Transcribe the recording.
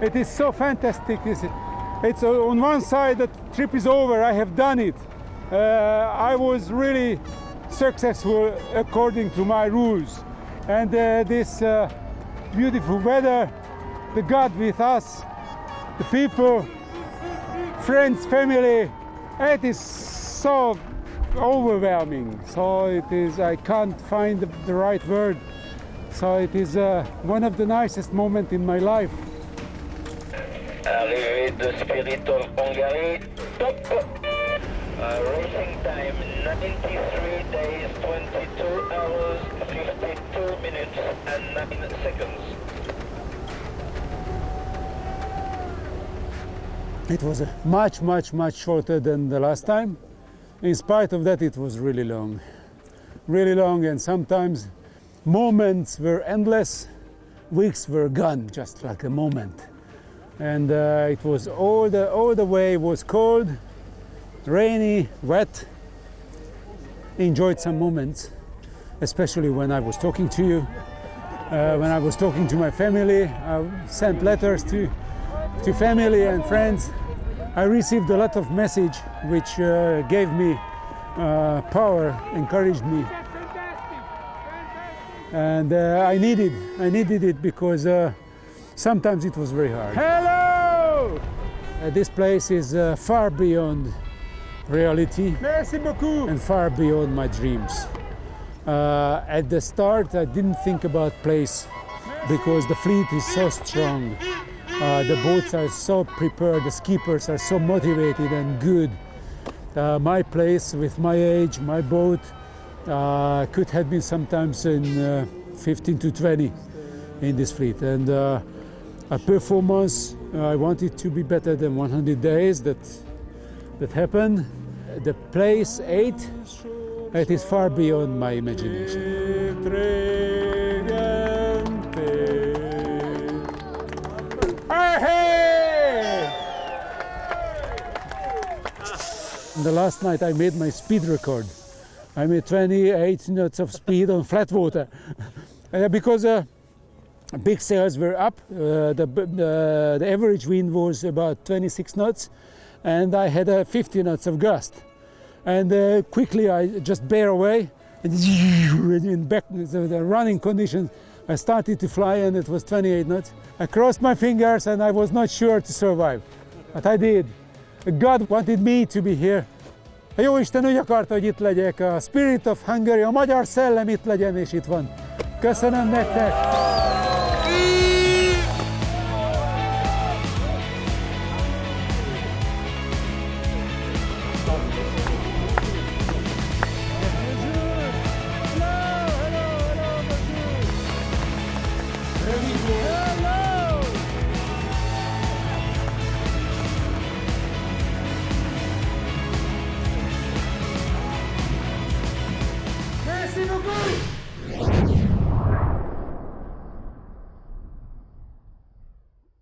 It is so fantastic. It's, it's on one side the trip is over. I have done it. Uh, I was really successful according to my rules. And uh, this uh, beautiful weather, the God with us, the people, friends, family, it is so overwhelming. So it is, I can't find the, the right word. So it is uh, one of the nicest moments in my life. Arrivée de Spirit of Hungary, top. Uh, racing time 93 days, 22 hours, 52 minutes and 9 seconds. It was much, much, much shorter than the last time. In spite of that, it was really long. Really long, and sometimes moments were endless, weeks were gone, just like a moment. And uh, it was all the, all the way was cold, rainy, wet. Enjoyed some moments, especially when I was talking to you, uh, when I was talking to my family. I sent letters to, to family and friends. I received a lot of message which uh, gave me uh, power, encouraged me. And uh, I needed, I needed it because uh, sometimes it was very hard. Hello! Uh, this place is uh, far beyond reality Merci beaucoup. and far beyond my dreams. Uh, at the start, I didn't think about place because the fleet is so strong. Uh, the boats are so prepared, the skippers are so motivated and good. Uh, my place with my age, my boat, uh, could have been sometimes in uh, 15 to 20 in this fleet. And uh, a performance, uh, I wanted to be better than 100 days. That that happened. The place eight, it is far beyond my imagination. The last night I made my speed record. I made 28 knots of speed on flat water because uh, big sails were up. Uh, the, the, the average wind was about 26 knots, and I had uh, 50 knots of gust. And uh, quickly I just bear away, and in back the, running conditions, I started to fly, and it was 28 knots. I crossed my fingers, and I was not sure to survive, but I did. God wanted me to be here. A jó Isten úgy akarta, hogy itt legyek, a Spirit of Hungary, a magyar szellem itt legyen, és itt van. Köszönöm nektek! スのゴ